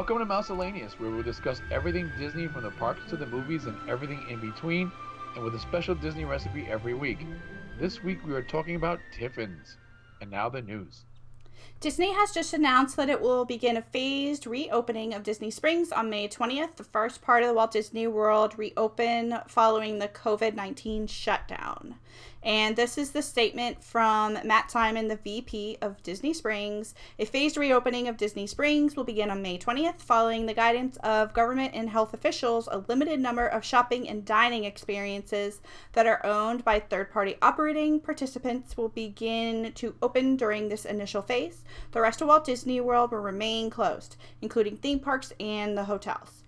Welcome to Mouselanius, where we'll discuss everything Disney from the parks to the movies and everything in between, and with a special Disney recipe every week. This week we are talking about Tiffins. And now the news. Disney has just announced that it will begin a phased reopening of Disney Springs on May 20th, the first part of the Walt Disney World reopen following the COVID 19 shutdown. And this is the statement from Matt Simon, the VP of Disney Springs. A phased reopening of Disney Springs will begin on May 20th, following the guidance of government and health officials. A limited number of shopping and dining experiences that are owned by third party operating participants will begin to open during this initial phase. The rest of Walt Disney World will remain closed, including theme parks and the hotels.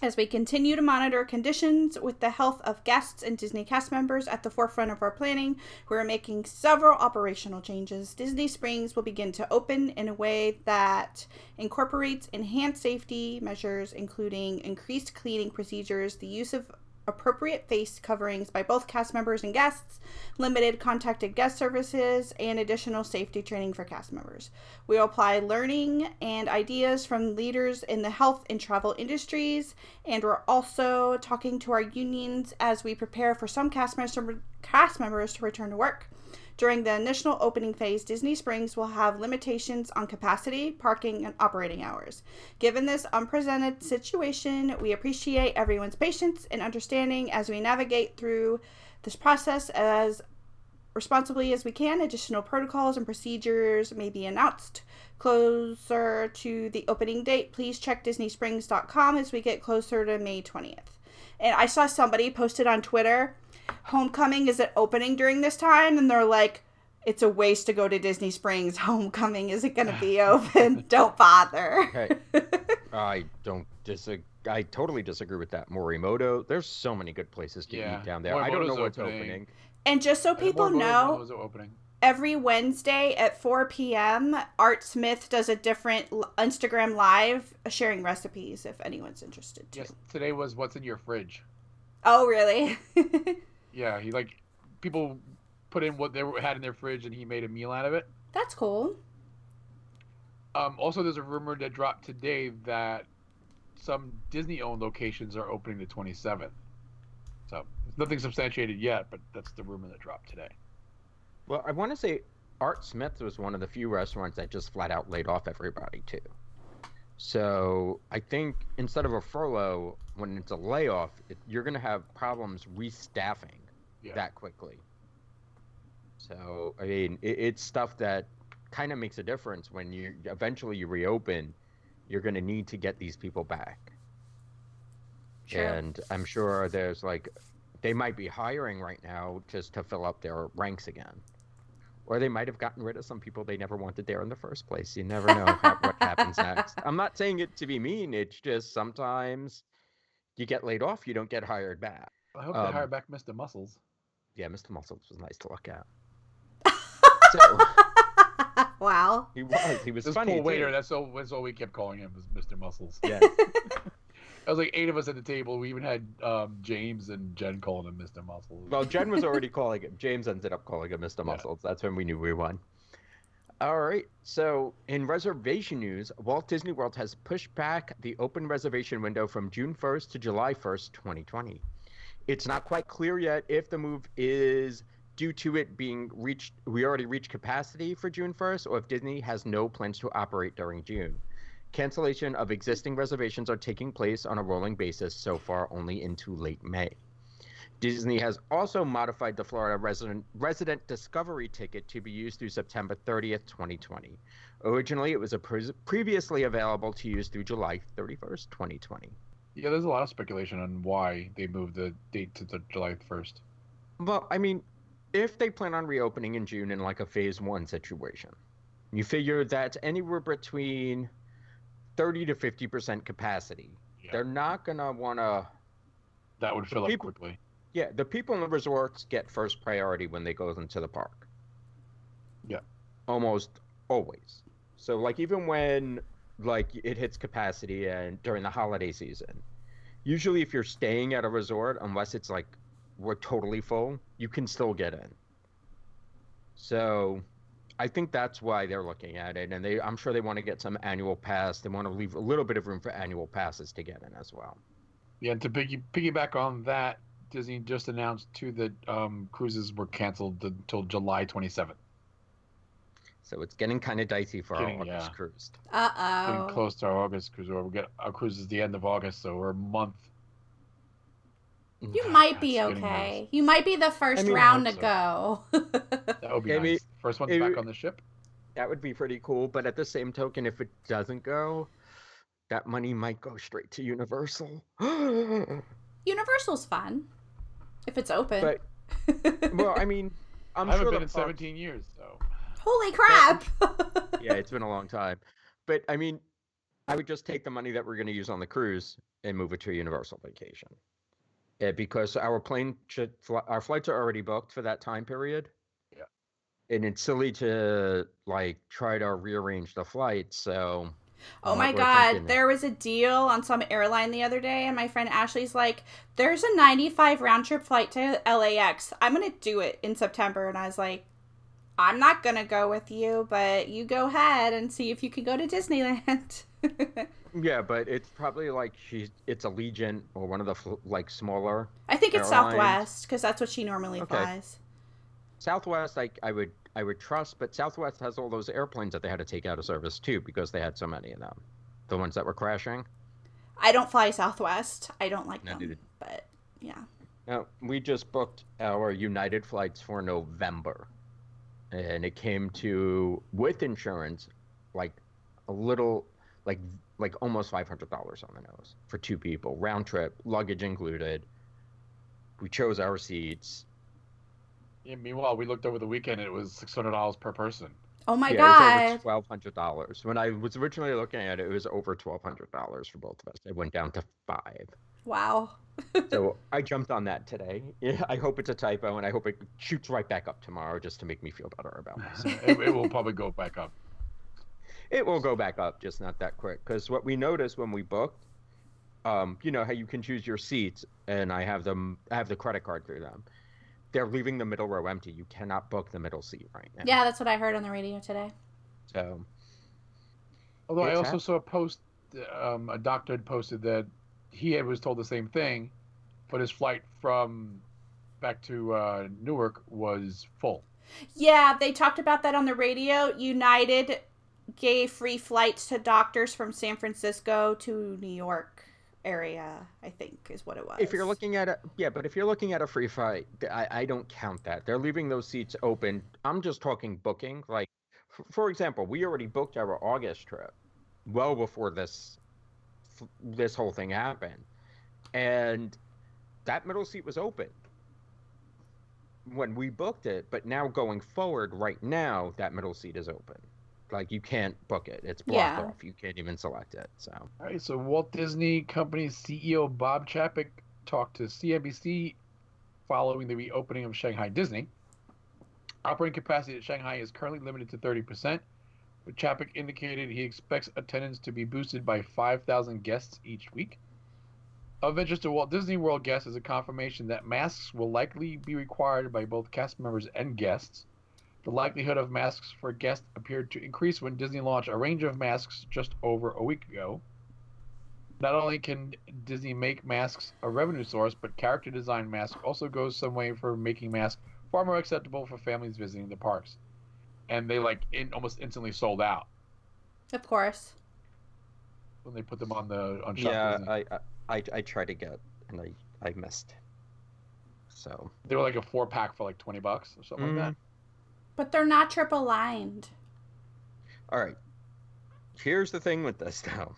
As we continue to monitor conditions with the health of guests and Disney cast members at the forefront of our planning, we are making several operational changes. Disney Springs will begin to open in a way that incorporates enhanced safety measures, including increased cleaning procedures, the use of appropriate face coverings by both cast members and guests, limited contacted guest services, and additional safety training for cast members. We apply learning and ideas from leaders in the health and travel industries, and we're also talking to our unions as we prepare for some cast members, cast members to return to work. During the initial opening phase, Disney Springs will have limitations on capacity, parking, and operating hours. Given this unprecedented situation, we appreciate everyone's patience and understanding as we navigate through this process as responsibly as we can. Additional protocols and procedures may be announced closer to the opening date. Please check DisneySprings.com as we get closer to May 20th. And I saw somebody posted on Twitter Homecoming isn't opening during this time, and they're like, it's a waste to go to Disney Springs. Homecoming isn't going to be open. don't bother. hey, I don't disagree. I totally disagree with that. Morimoto, there's so many good places to yeah. eat down there. I don't know what's opening. opening. And just so people know, every Wednesday at 4 p.m., Art Smith does a different Instagram live uh, sharing recipes if anyone's interested. Too. Yes, today was what's in your fridge. Oh, really? Yeah, he like people put in what they had in their fridge, and he made a meal out of it. That's cool. Um, also, there's a rumor that dropped today that some Disney-owned locations are opening the 27th. So nothing substantiated yet, but that's the rumor that dropped today. Well, I want to say Art Smith was one of the few restaurants that just flat out laid off everybody too. So I think instead of a furlough, when it's a layoff, it, you're going to have problems restaffing yeah. that quickly. So I mean, it, it's stuff that kind of makes a difference when you eventually you reopen. You're going to need to get these people back. Sure. And I'm sure there's like, they might be hiring right now just to fill up their ranks again. Or they might have gotten rid of some people they never wanted there in the first place. You never know what happens next. I'm not saying it to be mean. It's just sometimes you get laid off, you don't get hired back. I hope um, they hire back Mr. Muscles. Yeah, Mr. Muscles was nice to look at. so, wow. He was. He was this funny. Poor waiter. That's all. That's all we kept calling him was Mr. Muscles. Yeah. I was like eight of us at the table. We even had um, James and Jen calling him Mr. Muscles. Well, Jen was already calling him. James ended up calling him Mr. Muscles. Yeah. That's when we knew we won. All right. So, in reservation news, Walt Disney World has pushed back the open reservation window from June 1st to July 1st, 2020. It's not quite clear yet if the move is due to it being reached, we already reached capacity for June 1st, or if Disney has no plans to operate during June. Cancellation of existing reservations are taking place on a rolling basis, so far only into late May. Disney has also modified the Florida resident, resident discovery ticket to be used through September 30th, 2020. Originally, it was pre- previously available to use through July 31st, 2020. Yeah, there's a lot of speculation on why they moved the date to the July 1st. Well, I mean, if they plan on reopening in June in like a phase one situation, you figure that's anywhere between 30 to 50% capacity. Yeah. They're not going to want to. That would fill people, up quickly yeah, the people in the resorts get first priority when they go into the park. Yeah. Almost always. So like even when like it hits capacity and during the holiday season, usually if you're staying at a resort, unless it's like we're totally full, you can still get in. So I think that's why they're looking at it, and they I'm sure they want to get some annual pass. They want to leave a little bit of room for annual passes to get in as well. Yeah, and to piggy, piggyback on that, Disney just announced too that um, cruises were canceled until July 27th. So it's getting kind of dicey for Getting- our August yeah. cruise. Uh Getting oh. close to our August cruise. Or we get our cruise is the end of August, so we're a month. You might be That's getting okay. You might be the first I mean, round to hope go. That would be Maybe- nice. First one's it- back on the ship. That would be pretty cool, but at the same token, if it doesn't go, that money might go straight to Universal. Universal's fun if it's open. well, I mean, I'm I haven't sure been the in parks- 17 years, so Holy crap! yeah, it's been a long time. But I mean, I would just take the money that we're going to use on the cruise and move it to a Universal vacation. Yeah, because our plane, should fl- our flights are already booked for that time period. Yeah. And it's silly to like try to rearrange the flight. So. Oh my god, there was a deal on some airline the other day, and my friend Ashley's like, There's a 95 round trip flight to LAX. I'm gonna do it in September. And I was like, I'm not gonna go with you, but you go ahead and see if you can go to Disneyland. Yeah, but it's probably like she's it's Allegiant or one of the fl- like smaller I think it's Airlines. Southwest because that's what she normally Okay. flies. Southwest. Like I would I would trust, but Southwest has all those airplanes that they had to take out of service too because they had so many of them, the ones that were crashing. I don't fly Southwest. I don't like No, them. neither- But yeah. Now we just booked our United flights for November, and it came to with insurance, like a little, like like almost five hundred dollars on the nose for two people, round trip, luggage included. We chose our seats. Yeah, meanwhile, we looked over the weekend. and It was $600 per person. Oh my yeah, it was god. over twelve hundred dollars. When I was originally looking at it, it was over twelve hundred dollars for both of us. It went down to five. Wow. So I jumped on that today. Yeah, I hope it's a typo, and I hope it shoots right back up tomorrow, just to make me feel better about myself. it, it will probably go back up. it will go back up, just not that quick. Because what we noticed when we booked, um, you know how you can choose your seats, and I have them, I have the credit card through them. They're leaving the middle row empty. You cannot book the middle seat right now. Yeah, that's what I heard on the radio today. So Although I also hap- saw a post, um, a doctor had posted that he had, was told the same thing, but his flight from back to uh, Newark was full. Yeah, they talked about that on the radio. United gave free flights to doctors from San Francisco to New York area, I think is what it was. if you're looking at a yeah, but if you're looking at a free fight, I, I don't count that. They're leaving those seats open. I'm just talking booking. Like, f- for example, we already booked our August trip well before this f- this whole thing happened, and that middle seat was open when we booked it. But now going forward, right now, that middle seat is open. Like you can't book it; it's blocked Yeah. off. You can't even select it. So. All right, so Walt Disney Company CEO Bob Chapek talked to CNBC following the reopening of Shanghai Disney. Operating capacity at Shanghai is currently limited to 30%, but Chapek indicated he expects attendance to be boosted by 5,000 guests each week. Of interest to Walt Disney World guests is a confirmation that masks will likely be required by both cast members and guests. The likelihood of masks for guests appeared to increase when Disney launched a range of masks just over a week ago. Not only can Disney make masks a revenue source, but character design masks also goes some way for making masks far more acceptable for families visiting the parks. And they like in almost instantly sold out Of course. when they put them on the on Shop Yeah, Disney. I, I I I tried to get and I I missed. So They were like a four pack for like twenty bucks or something like that. Mm. But they're not triple lined. all right. Here's the thing with this though.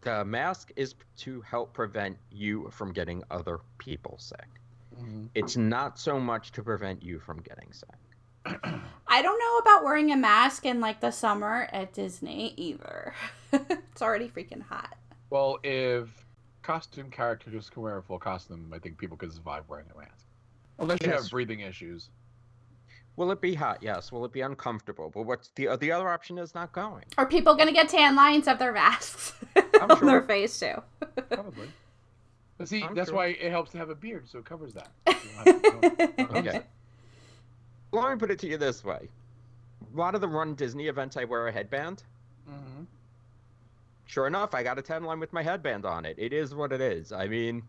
The mask is to help prevent you from getting other people sick. Mhm. It's not so much to prevent you from getting sick. I don't know about wearing a mask in like the summer at Disney either. it's already freaking hot. Well, if costume characters can wear a full costume, I think people could survive wearing a mask. Unless you have breathing issues. Will it be hot? Yes. Will it be uncomfortable? But what's the the other option is not going. Are people gonna get tan lines of their masks I'm on sure. their face too? Probably. But see, I'm that's sure. why it helps to have a beard, so it covers that. You don't have- you don't- you don't Okay. Let me put it to you this way: a lot of the Run Disney events, I wear a headband. Mm-hmm. Sure enough, I got a tan line with my headband on it. It is what it is. I mean,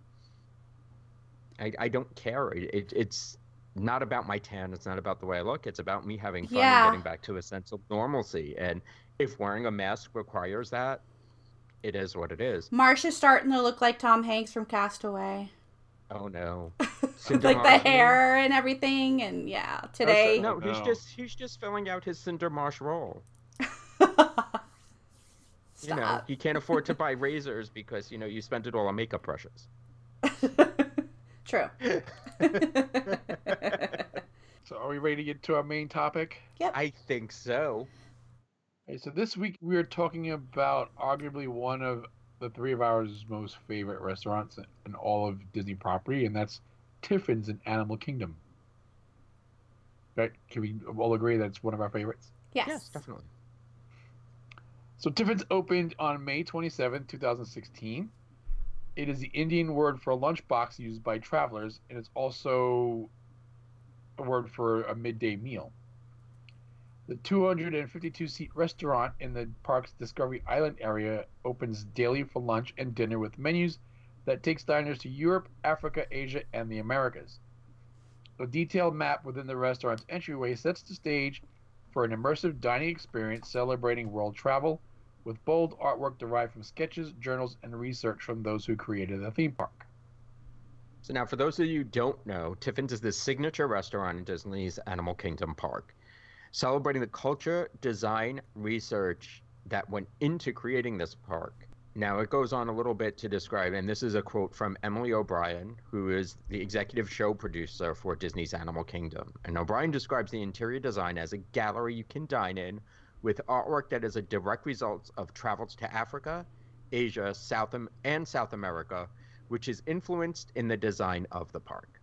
I, I don't care. It, it, it's not about my tan. It's not about the way I look. It's about me having fun Yeah. and getting back to a sense of normalcy. And if wearing a mask requires that, it is what it is. Marsh is starting to look like Tom Hanks from Castaway. Oh no. Like the hair and everything, and yeah, Oh, so- today. no, Oh, he's no. just he's just filling out his Cinder Marsh role. You know, Stop. he can't afford to buy razors because you know you spent it all on makeup brushes. True. So are we ready to get to our main topic? Yep. I think so. Okay, so this week we are talking about arguably one of the three of ours most favorite restaurants in all of Disney property, and that's Tiffin's in Animal Kingdom. Right? Can we all agree that's one of our favorites? yes. Yes, definitely. So Tiffin's opened on May 27, 2016. It is the Indian word for a lunchbox used by travelers, and it's also a word for a midday meal. The 252 seat restaurant in the park's Discovery Island area opens daily for lunch and dinner with menus that takes diners to Europe, Africa, Asia, and the Americas. A detailed map within the restaurant's entryway sets the stage for an immersive dining experience celebrating world travel with bold artwork derived from sketches, journals, and research from those who created the theme park. So now, for those of you who don't know, Tiffin's is the signature restaurant in Disney's Animal Kingdom Park, celebrating the culture, design, research that went into creating this park. Now, it goes on a little bit to describe, and this is a quote from Emily O'Brien, who is the executive show producer for Disney's Animal Kingdom. And O'Brien describes the interior design as a gallery you can dine in with artwork that is a direct result of travels to Africa, Asia, South and South America, which is influenced in the design of the park.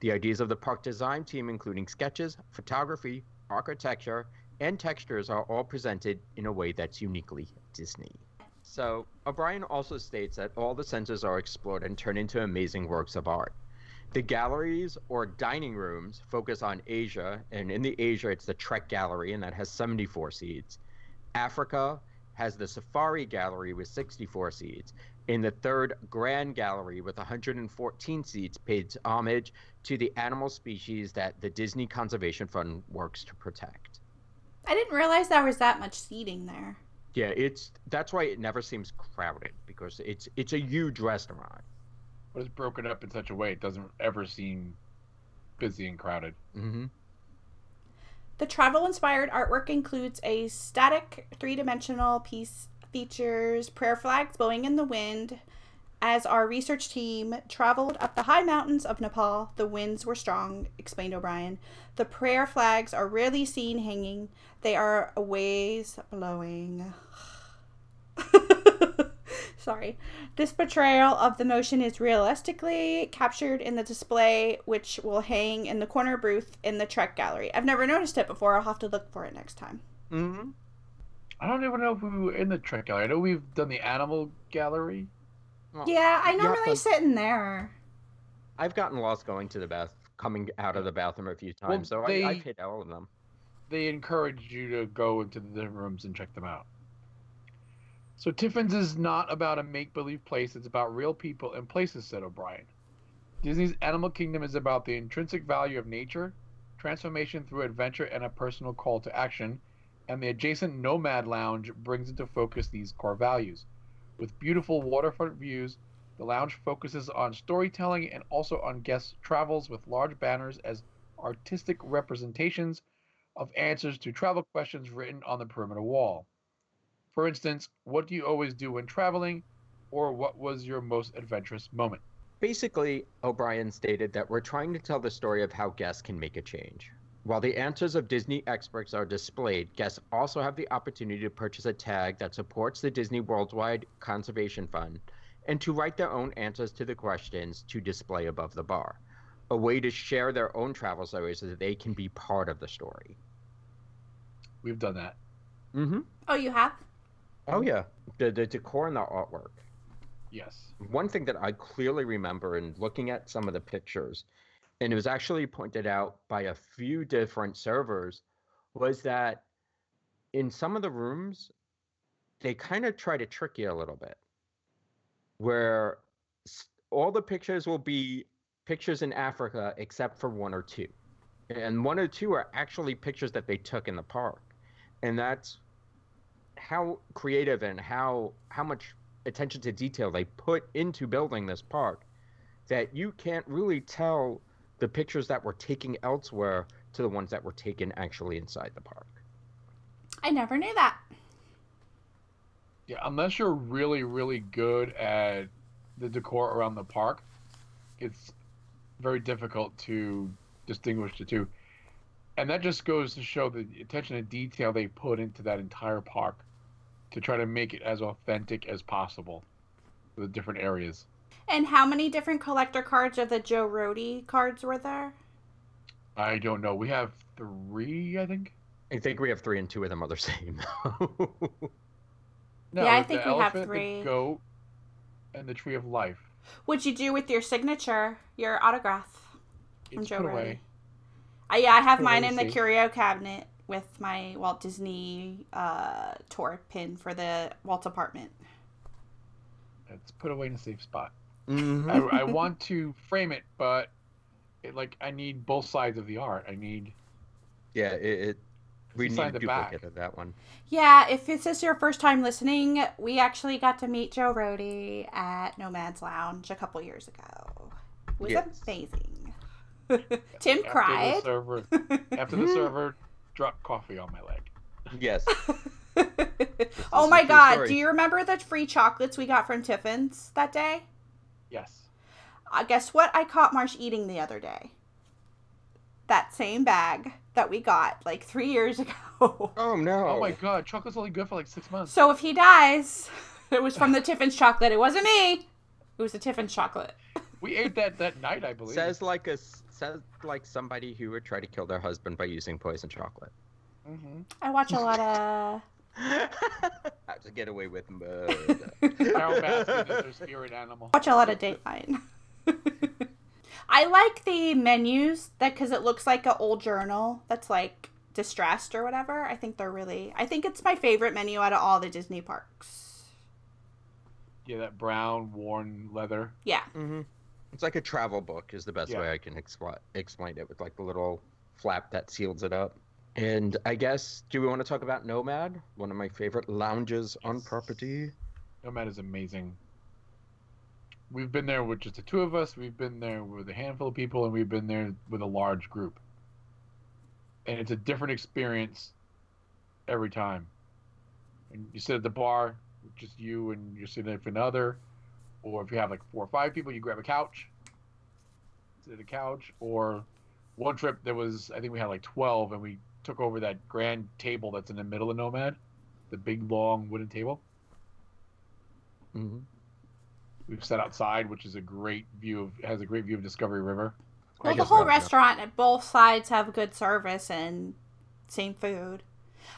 The ideas of the park design team, including sketches, photography, architecture, and textures, are all presented in a way that's uniquely Disney. So, O'Brien also states that all the senses are explored and turned into amazing works of art. The galleries or dining rooms focus on Asia, and in the Asia, it's the Trek Gallery, and that has 74 seats. Africa has the Safari Gallery with 64 seats. In the third Grand Gallery with 114 seats, pays homage to the animal species that the Disney Conservation Fund works to protect. I didn't realize there was that much seating there. Yeah, it's that's why it never seems crowded because it's it's a huge restaurant. But it's broken up in such a way it doesn't ever seem busy and crowded. Mm-hmm. The travel inspired artwork includes a static three dimensional piece features prayer flags blowing in the wind. As our research team traveled up the high mountains of Nepal, the winds were strong, explained O'Brien. The prayer flags are rarely seen hanging, they are a ways blowing. Sorry. This portrayal of the motion is realistically captured in the display, which will hang in the corner booth in the Trek Gallery. I've never noticed it before. I'll have to look for it next time. Mm-hmm. I don't even know if we were in the Trek Gallery. I know we've done the Animal Gallery. Well, Yeah, I normally to- sit in there. I've gotten lost going to the bath, coming out of the bathroom a few Well, times, so they- I, I've hit all of them. they encourage you to go into the different rooms and check them out. So Tiffin's is not about a make-believe place; it's about real people and places," said O'Brien. Disney's Animal Kingdom is about the intrinsic value of nature, transformation through adventure, and a personal call to action. And the adjacent Nomad Lounge brings into focus these core values. With beautiful waterfront views, the lounge focuses on storytelling and also on guest travels with large banners as artistic representations of answers to travel questions written on the perimeter wall. For instance, what do you always do when traveling? Or what was your most adventurous moment? Basically, O'Brien stated that we're trying to tell the story of how guests can make a change. While the answers of Disney experts are displayed, guests also have the opportunity to purchase a tag that supports the Disney Worldwide Conservation Fund and to write their own answers to the questions to display above the bar. A way to share their own travel stories so that they can be part of the story. We've done that. Mm-hmm. Oh, you have? Oh um, yeah, the the decor and the artwork. Yes. One thing that I clearly remember in looking at some of the pictures and it was actually pointed out by a few different servers, was that in some of the rooms, they kind of try to trick you a little bit, where all the pictures will be pictures in Africa except for one or two. And one or two are actually pictures that they took in the park. And that's how creative and how how much attention to detail they put into building this park that you can't really tell the pictures that were taken elsewhere to the ones that were taken actually inside the park. I never knew that. Yeah, unless you're really, really good at the decor around the park, it's very difficult to distinguish the two. And that just goes to show the attention to detail they put into that entire park to try to make it as authentic as possible the different areas. And how many different collector cards of the Joe Rohde cards were there? I don't know. We have three, I think. I think we have three and two of them are the same. No, Yeah, I think we have three. The goat, and the tree of life. What'd you do with your signature, your autograph? from It's Joe put Rohde? away. Uh, yeah, I have mine in the curio cabinet with my Walt Disney uh, tour pin for the Walt apartment. It's put away in a safe spot. Mhm. I, I want to frame it, but it, like I need both sides of the art. I need yeah, it, it we It's need a inside the back. of that one. Yeah, if this is your first time listening, we actually got to meet Joe Rohde at Nomad's Lounge a couple years ago. It was Yes. amazing. Tim after cried. The server, after the server dropped coffee on my leg. Yes. oh my god, story. do you remember the free chocolates we got from Tiffin's that day? Yes. Uh, guess what I caught Marsh eating the other day? That same bag that we got like three years ago. Oh no. Oh my god, chocolate's only good for like six months. So if he dies, it was from the Tiffin's chocolate. It wasn't me. It was the Tiffin's chocolate. We ate that that night, I believe. Says like a s- says like somebody who would try to kill their husband by using poison chocolate. hmm I watch a lot of. How to get away with murder. Carole Baskin is their spirit animal. watch a lot of Dateline. I like the menus that because it looks like an old journal that's like distressed or whatever. I think they're really. I think it's my favorite menu out of all the Disney parks. Yeah, that brown worn leather. Yeah. hmm It's like a travel book is the best Yeah. way I can expl- explain it with like the little flap that seals it up. And I guess do we want to talk about Nomad, one of my favorite lounges on property? Nomad is amazing. We've been there with just the two of us. We've been there with a handful of people, and we've been there with a large group. And it's a different experience every time. And you sit at the bar, just you and you're sitting with another, or if you have like four or five people, you grab a couch, sit at a couch. Or one trip there was, I think we had like twelve, and we took over that grand table that's in the middle of Nomad, the big long wooden table. Mm-hmm. We've sat outside, which is a great view of has a great view of Discovery River. Well, I the whole restaurant at both sides have good service and same food.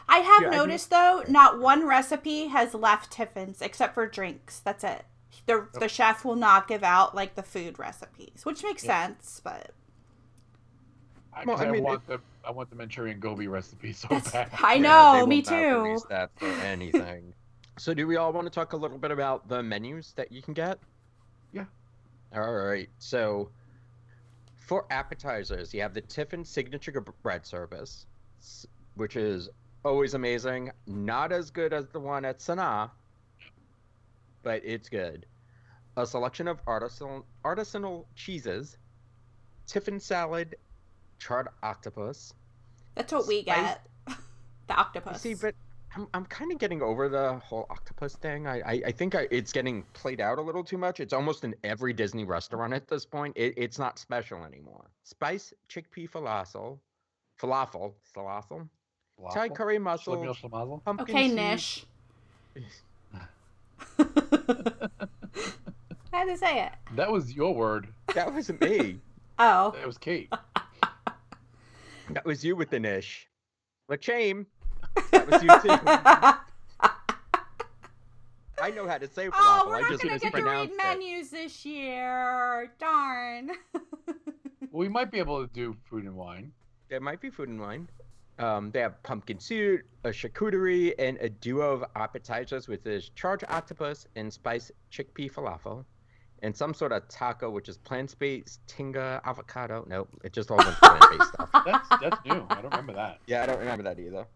I have Yeah, I noticed though, not one recipe has left Tiffin's except for drinks. That's it. The the chef will not give out like the food recipes, which makes Yeah. sense, but I, Well, 'cause I I, mean, want the I want the Manchurian Gobi recipe so That's- bad. I Yeah, know, they will me not too. that for anything. so, do we all want to talk a little bit about the menus that you can get? Yeah. All right. So, for appetizers, you have the Tiffin signature bread service, which is always amazing. Not as good as the one at Sanaa, but it's good. A selection of artisanal artisanal cheeses, Tiffin salad, charred octopus, that's what we Spice- get. the octopus. See, but I'm, I'm kind of getting over the whole octopus thing. I, I, I think I, it's getting played out a little too much. It's almost in every Disney restaurant at this point. It, it's not special anymore. Spice chickpea falafel, falafel, falafel, Thai curry Schlemiel mussels, pumpkin okay, Nish. I had to say it. That was your word. That wasn't me. Oh, That was Kate. that was you with the niche. But shame. That was you too. I know how to say oh, falafel. oh, we're I not just gonna get to mispronounced read it. menus this year. Darn. We might be able to do food and wine. There might be food and wine. Um, they have pumpkin soup, a charcuterie, and a duo of appetizers, which is charred octopus and spiced chickpea falafel, and some sort of taco, which is plant-based tinga avocado. Nope, it just all bunch of plant-based stuff. That's that's new. I don't remember that. Yeah, I don't remember that either.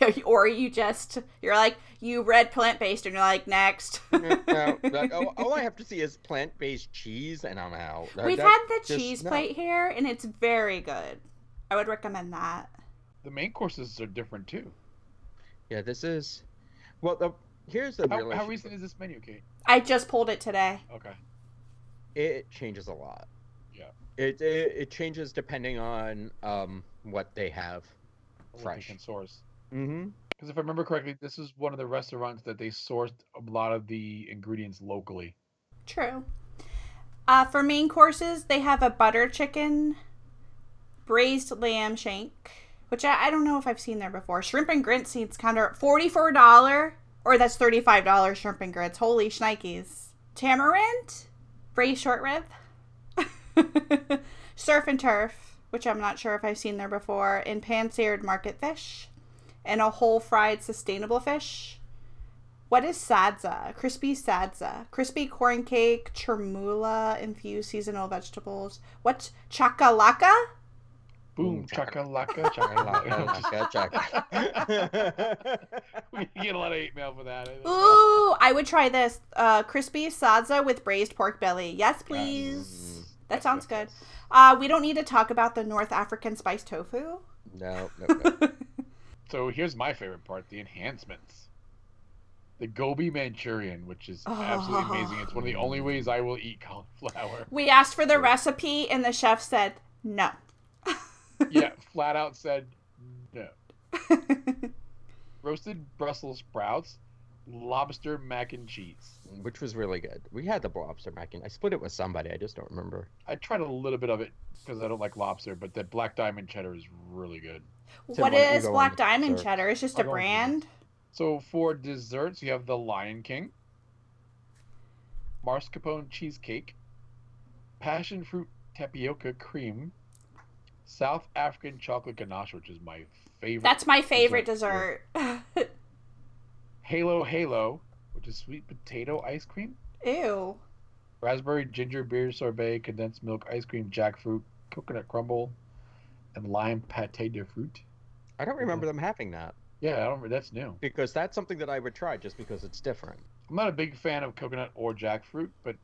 or you just you're like you read plant based and you're like next. no, like, all, all I have to see is plant-based cheese, and I'm out. We've that had the just- cheese no. plate here and it's very good. I would recommend that. The main courses are different too. Yeah, this is. Well, the here's the How, real how recent is this menu, Kate? I just pulled it today. Okay. it changes a lot. Yeah. It it, it changes depending on um what they have. What they Fresh. can source. Mm-hmm. Because if I remember correctly, this is one of the restaurants that they sourced a lot of the ingredients locally. True. Uh, for main courses, they have a butter chicken, braised lamb shank, which I, I don't know if I've seen there before. Shrimp and grits kind of forty-four dollar, or that's thirty-five dollars shrimp and grits. Holy shnikes! Tamarind, braised short rib, surf and turf, which I'm not sure if I've seen there before, and pan-seared market fish, and a whole fried sustainable fish. What is sadza? Crispy sadza. Crispy corn cake, chermoula, infused seasonal vegetables. What's chakalaka? Boom, Boom, chakalaka, chakalaka. we get a lot of hate mail for that. Ooh, I would try this. Uh, crispy sadza with braised pork belly. Yes, please. That sounds good. Uh, we don't need to talk about the North African spiced tofu. no, no, no. So here's my favorite part: the enhancements. The gobi Manchurian, which is absolutely Oh. amazing. It's one of the only ways I will eat cauliflower. we asked for the recipe, and the chef said no. Yeah, flat out said no. Roasted Brussels sprouts, lobster mac and cheese. Which was really good. We had the lobster mac and I split it with somebody. I just don't remember. I tried a little bit of it because I don't like lobster, but that black diamond cheddar is really good. Tim, what why don't you is go on black diamond dessert? cheddar? It's just I'll a go on with brand. So for desserts, you have the Lion King, mascarpone cheesecake, passion fruit tapioca cream, South African chocolate ganache, which is my favorite. That's my favorite Dessert, dessert. Halo Halo, which is sweet potato ice cream, Ew. raspberry ginger beer sorbet, condensed milk ice cream, jackfruit, coconut crumble, and lime pate de fruit. I don't remember mm-hmm. them having that Yeah, I don't. That's new. because that's something that I would try just because it's different. I'm not a big fan of coconut or jackfruit, but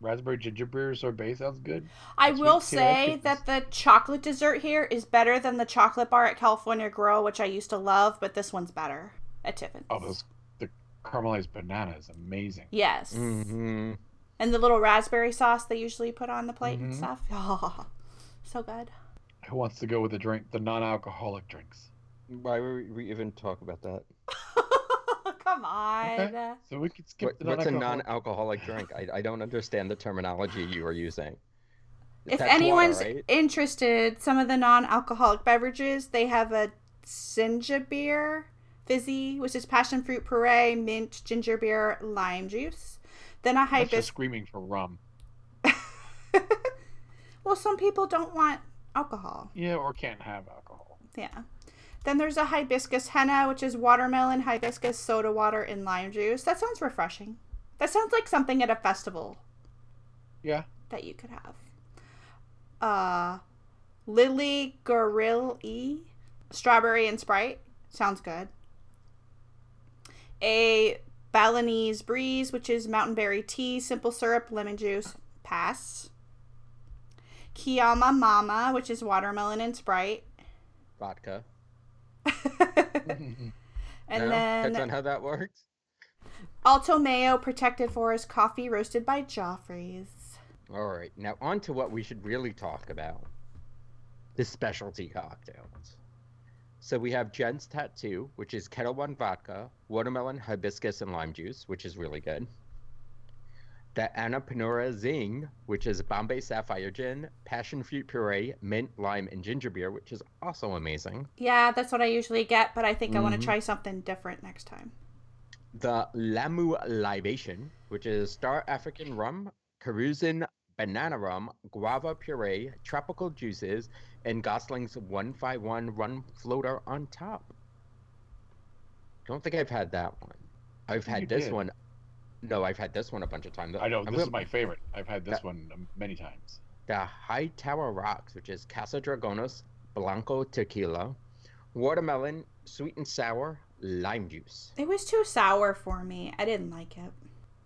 raspberry ginger beer sorbet sounds good. I Sweet will potato ice say that the chocolate dessert here is better than the chocolate bar at California Grill, which I used to love, but this one's better at Tiffany's. Oh, those the caramelized banana is amazing. Yes. Mm-hmm. And the little raspberry sauce they usually put on the plate and Mhm. stuff. Oh, so good. Who wants to go with the drink? The non-alcoholic drinks. Why would we even talk about that? Come on. Okay. So we could skip What, the what's a non-alcoholic. non-alcoholic drink? I, I don't understand the terminology you are using. If That's water, anyone's right? interested, some of the non-alcoholic beverages, they have a Sinja beer fizzy, which is passion fruit puree, mint, ginger beer, lime juice. Then a That's just screaming for rum. well, some people don't want alcohol. Yeah, or can't have alcohol. Yeah. Then there's a hibiscus henna, which is watermelon, hibiscus, soda water, and lime juice. That sounds refreshing. That sounds like something at a festival Yeah. that you could have. Uh, Lily Gorilla E, strawberry and Sprite. Sounds good. A Balinese Breeze, which is mountain berry tea, simple syrup, lemon juice. Pass. Kiama Mama, which is watermelon and Sprite. Vodka. and No? Depends on then how that works. Alto Mayo Protected Forest Coffee roasted by Joffrey's. All right, now on to what we should really talk about: the specialty cocktails. So we have Jen's Tattoo, which is Ketel One vodka, watermelon, hibiscus, and lime juice, which is really good. The Annapurna Zing, which is Bombay Sapphire Gin, passion fruit puree, mint, lime, and ginger beer, which is also amazing. Yeah, that's what I usually get, but I think I want to mm-hmm. try something different next time. The Lamu Libation, which is Star African Rum, Cruzan banana rum, guava puree, tropical juices, and Gosling's 151 rum floater on top. Don't think I've had that one. I've had you this did. one. No, I've had this one a bunch of times. I know I'm this gonna- is my favorite. I've had this That- one um, many times. the High Tower Rocks, which is Casa Dragones Blanco Tequila, watermelon, sweet and sour, lime juice. It was too sour for me. I didn't like it.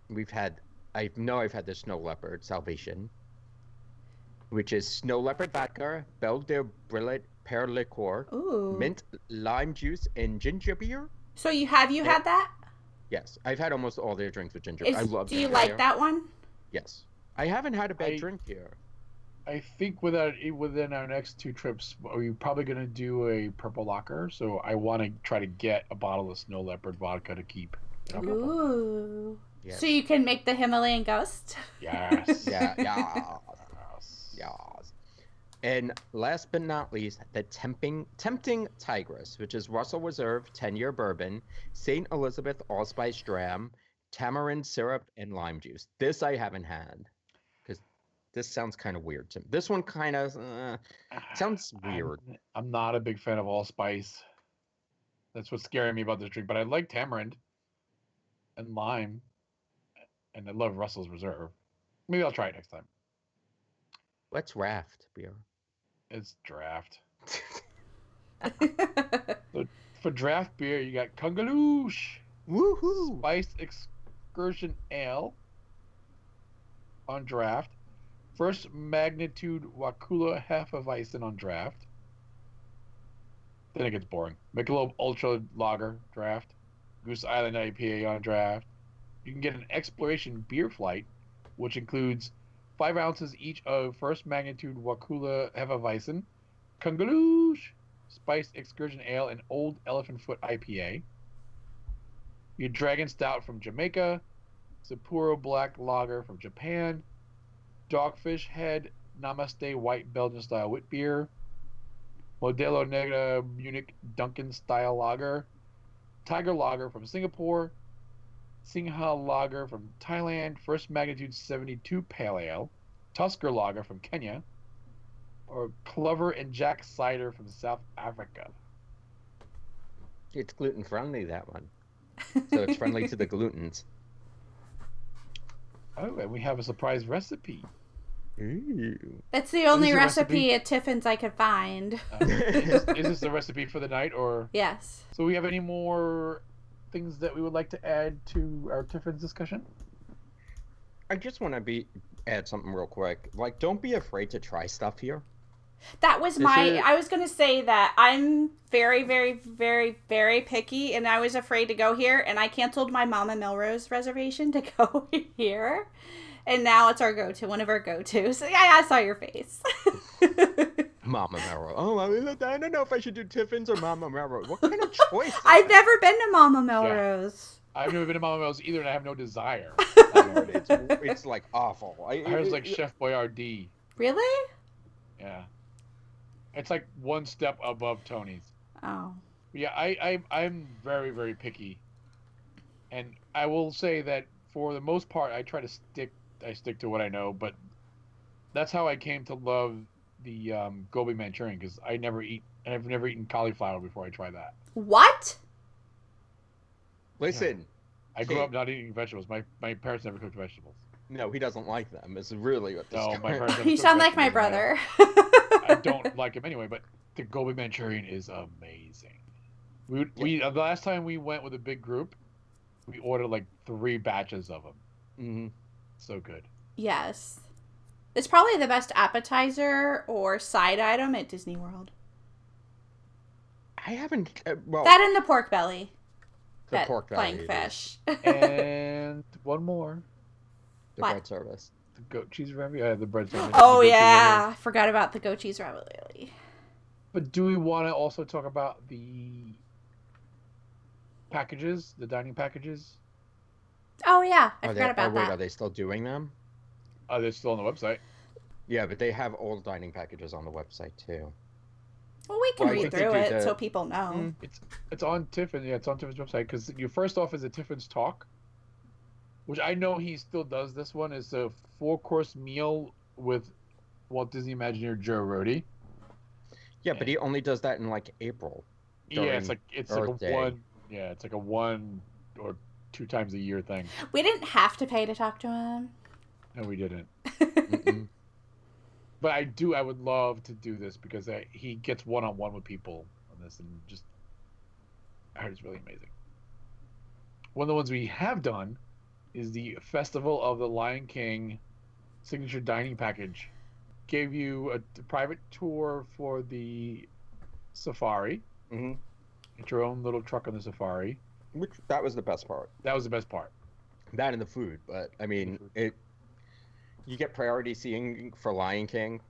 We've had, I know I've had the Snow Leopard Salvation, which is Snow Leopard vodka, Belle de Brillet pear liqueur, Ooh. mint, lime juice, and ginger beer. So you have you Yeah. had that? Yes, I've had almost all their drinks with ginger. Is, I love do you like beer. that one? Yes. I haven't had a bad I- drink here. I think within within our next two trips, we're probably going to do a purple locker. So I want to try to get a bottle of Snow Leopard vodka to keep. in our purple. Ooh. Yes. So you can make the Himalayan ghost? Yes. Yeah, yeah. Yes. Yes. And last but not least, the tempting tempting tigress, which is Russell Reserve 10-year bourbon, St. Elizabeth allspice dram, tamarind syrup, and lime juice. This I haven't had because this sounds kind of weird to me. This one kind of uh, sounds weird. I'm, I'm not a big fan of allspice. That's what's scaring me about this drink. But I like tamarind and lime, and I love Russell's Reserve. Maybe I'll try it next time. What's raft beer? It's draft. For draft beer, you got Kungaloosh Woohoo! Spiced Excursion Ale on draft. First magnitude Wakulla Hefeweizen on draft. Then it gets boring. Michelob Ultra Lager draft. Goose Island IPA on draft. You can get an exploration beer flight, which includes five ounces each of first magnitude Wakulla Hefeweizen, Kungaloosh Spiced Excursion Ale, and Old Elephant Foot IPA. Your Dragon Stout from Jamaica, Sapporo Black Lager from Japan, Dogfish Head Namaste White Belgian Style Wit Beer, Modelo Negra Munich Dunkel Style Lager, Tiger Lager from Singapore, Singha Lager from Thailand, First Magnitude 72 Pale Ale, Tusker Lager from Kenya, or Clover and Jack Cider from South Africa. It's gluten friendly that one, so it's friendly to the glutens. Oh, and we have a surprise recipe. Ooh. That's the only recipe, recipe? at Tiffin's I could find. Uh, is, is this the recipe for the night, or Yes. so? We have any more things that we would like to add to our Tiffin's discussion? I just want to be add something real quick. Like, don't be afraid to try stuff here. That was Is my. it- I was gonna say that I'm very, very, very, very picky, and I was afraid to go here, and I canceled my Mama Melrose reservation to go here, and now it's our go-to, one of our go-tos. Yeah, I saw your face. Mama Melrose. Oh, I mean, I don't know if I should do Tiffin's or Mama Melrose. What kind of choice? I've that? never been to Mama Melrose. I've never been to Mama Mel's either, and I have no desire. Lord, it's, it's like awful. I, I was like it- Chef Boyardee. Really? Yeah, it's like one step above Tony's. Oh. Yeah, I, I I'm very very picky, and I will say that for the most part, I try to stick I stick to what I know. But that's how I came to love the um, gobi Manchurian because I never eat I've never eaten cauliflower before I try that. What? Listen, I grew See- up not eating vegetables. My my parents never cooked vegetables. no, he doesn't like them. It's really what this No, my guy- parents never You cooked sound like my vegetables, brother. I, I don't like him anyway. But the gobi Manchurian is amazing. We we uh, the last time we went with a big group, we ordered like three batches of them. Mhm. So good. Yes. It's probably the best appetizer or side item at Disney World. I haven't. Uh, well, That and the pork belly. the that pork flying belly, it is. fish. and one more, the What? bread service. the goat cheese ravioli, uh, the bread. sandwich, oh the goat cheese yeah, ravioli. I forgot about the goat cheese ravioli. But do we want to also talk about the packages, the dining packages? Oh yeah, I Are they, forgot about oh, wait, that. Are they still doing them? Oh, they're still on the website. Yeah, but they have all dining packages on the website too. Well, we can Well, read through it the- so people know. Mm. It's it's on Tiffin. Yeah, it's on Tiffin's website because you first off is a Tiffin's talk, which I know he still does. This one is a four course meal with Walt Disney Imagineer Joe Rohde. Yeah, but he only does that in like April. Yeah, it's like it's Earth like a Day. one. Yeah, it's like a one or two times a year thing. We didn't have to pay to talk to him. No, we didn't. But I do. I would love to do this because I, he gets one on one with people on this, and just I heard it's really amazing. One of the ones we have done is the Festival of the Lion King signature dining package. Gave you a, private tour for the safari. Mhm. Get your own little truck on the safari. Which that was the best part. That was the best part. That and the food, but I mean, it. You get priority seating for Lion King.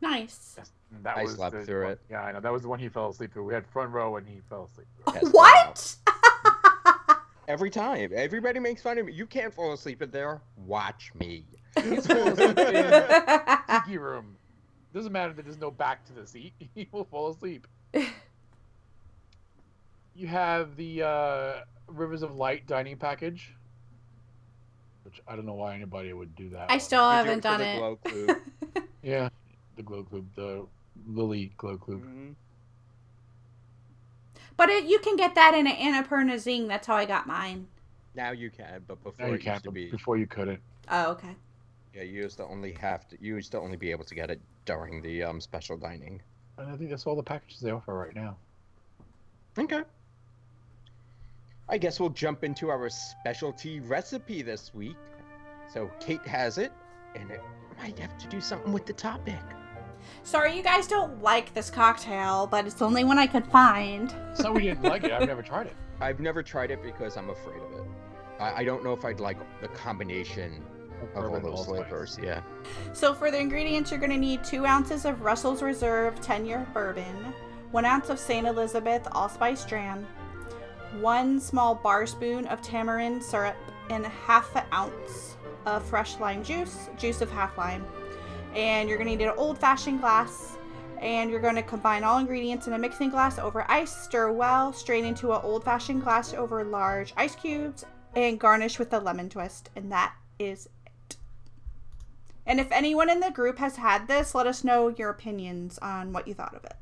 Nice. Yes, that I was slept the through one- it. Yeah, I know. That was the one he fell asleep through. We had front row, and he fell asleep. Yes, what? Every time, everybody makes fun of me. You can't fall asleep in there. Watch me. He's in tiki room. Doesn't matter that there's no back to the seat. He will fall asleep. you have the uh, Rivers of Light dining package, which I don't know why anybody would do that. I still We haven't for done the it. Glow Clue. yeah, the Glow Club, the Lily Glow Club. Mhm. But it, you can get that in an Annapurna Zing. That's how I got mine. Now you can, but before Now you it can't. used to be. Before you couldn't. Oh, okay. Yeah, you used to only have to. You used to only be able to get it during the um, special dining. And I think that's all the packages they offer right now. Okay. I guess we'll jump into our specialty recipe this week. So Kate has it, and it might have to do something with the topic. Sorry, you guys don't like this cocktail, but it's the only one I could find. So we didn't like it. I've never tried it. I've never tried it because I'm afraid of it. I, I don't know if I'd like the combination of all those allspice. flavors. Yeah. So for the ingredients, you're going to need two ounces of Russell's Reserve 10-year bourbon, one ounce of St. Elizabeth allspice dram, one small bar spoon of tamarind syrup, and half an ounce of fresh lime juice, juice of half lime. And you're to need an old-fashioned glass, and you're to combine all ingredients in a mixing glass over ice, stir well, strain into an old-fashioned glass over large ice cubes, and garnish with a lemon twist. And that is it. and if anyone in the group has had this, let us know your opinions on what you thought of it.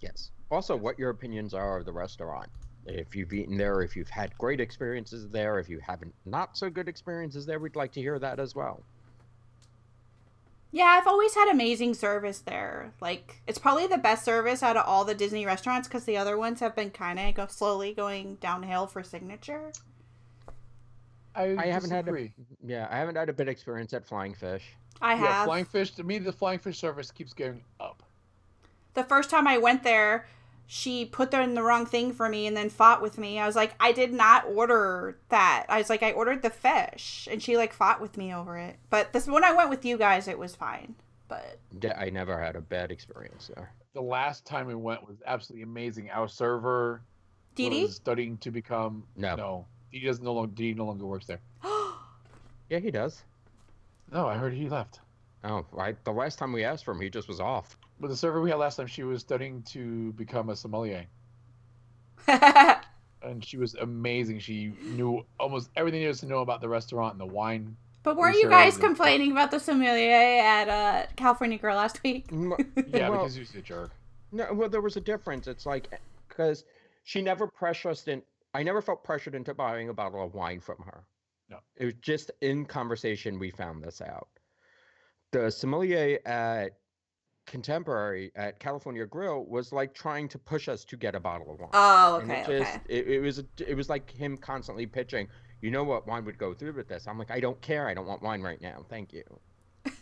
Yes. Also, what your opinions are of the restaurant. If you've eaten there, if you've had great experiences there, if you haven't not so good experiences there, we'd like to hear that as well. Yeah, I've always had amazing service there. Like, it's probably the best service out of all the Disney restaurants because the other ones have been kind of go slowly going downhill for signature. I, I haven't had a, yeah, I haven't had a bad experience at Flying Fish. I Yeah, have. flying fish. To me, the flying fish service keeps going up. the first time I went there, she put in the wrong thing for me and then fought with me. I was like, I did not order that. I was like, I ordered the fish, and she like fought with me over it. But this when I went with you guys, it was fine. But Yeah, I never had a bad experience there. The last time we went was absolutely amazing. Our server Dee Dee, was studying to become No. no. He does no longer. Dee no longer works there. Yeah, he does. No, I heard he left. Oh, right. The last time we asked for him, he just was off. But the server we had last time, she was studying to become a sommelier, and she was amazing. She knew almost everything there is to know about the restaurant and the wine. But weren't you guys complaining about the sommelier at uh, California Grill last week? Yeah, well, because was a jerk. No, well, there was a difference. It's like because she never pressured us in. I never felt pressured into buying a bottle of wine from her. No. it was just in conversation we found this out. The sommelier at Contemporary at California Grill was like trying to push us to get a bottle of wine. Oh, And okay, it just okay. it, it was it was like him constantly pitching. You know what wine would go through with this? I'm like, I don't care. I don't want wine right now. Thank you.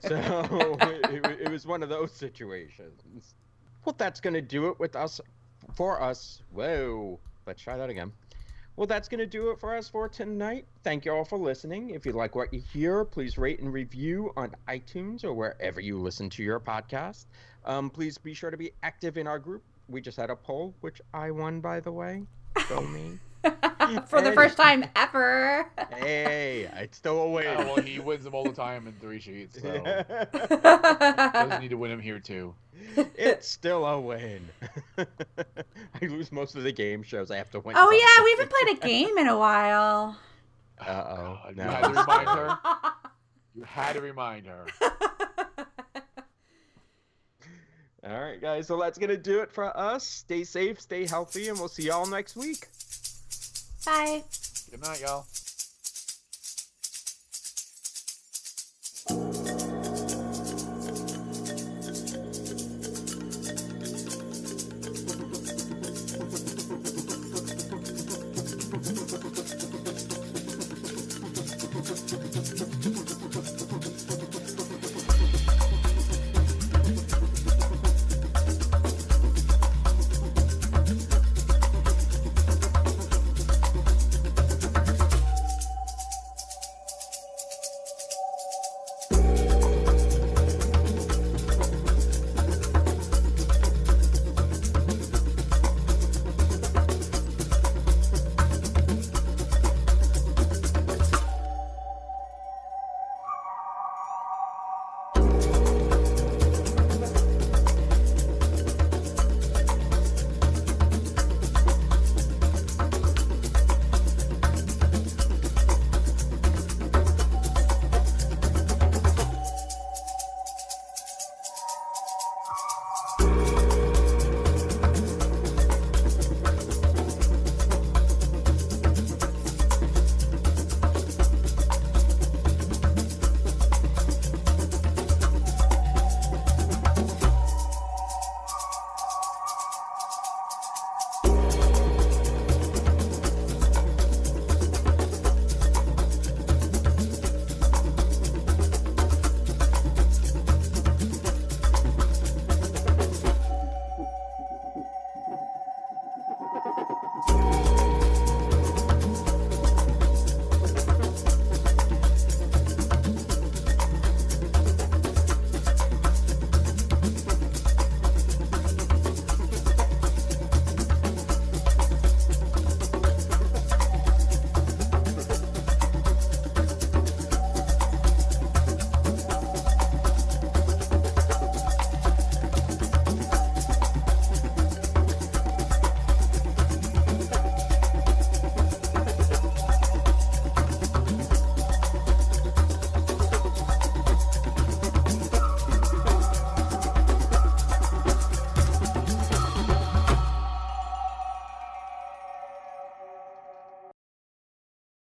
So it, it, it was one of those situations. Well, that's going to do it with us, for us. Whoa. Let's try that again. Well, that's going to do it for us for tonight. Thank you all for listening. If you like what you hear, please rate and review on iTunes or wherever you listen to your podcast. Um, please be sure to be active in our group. We just had a poll, which I won, by the way. Go me. For the first time ever. hey, it's still a win. Oh, well, he wins them all the time in three sheets, so doesn't need to win him here too. it's still a win. I lose most of the game shows. I have to win. oh yeah, we haven't played a game in a while. Uh-oh. God, No. You had to remind her. You had to remind her. All right, guys. So that's gonna do it for us. Stay safe, stay healthy, and we'll see y'all next week. Bye. Good night, y'all.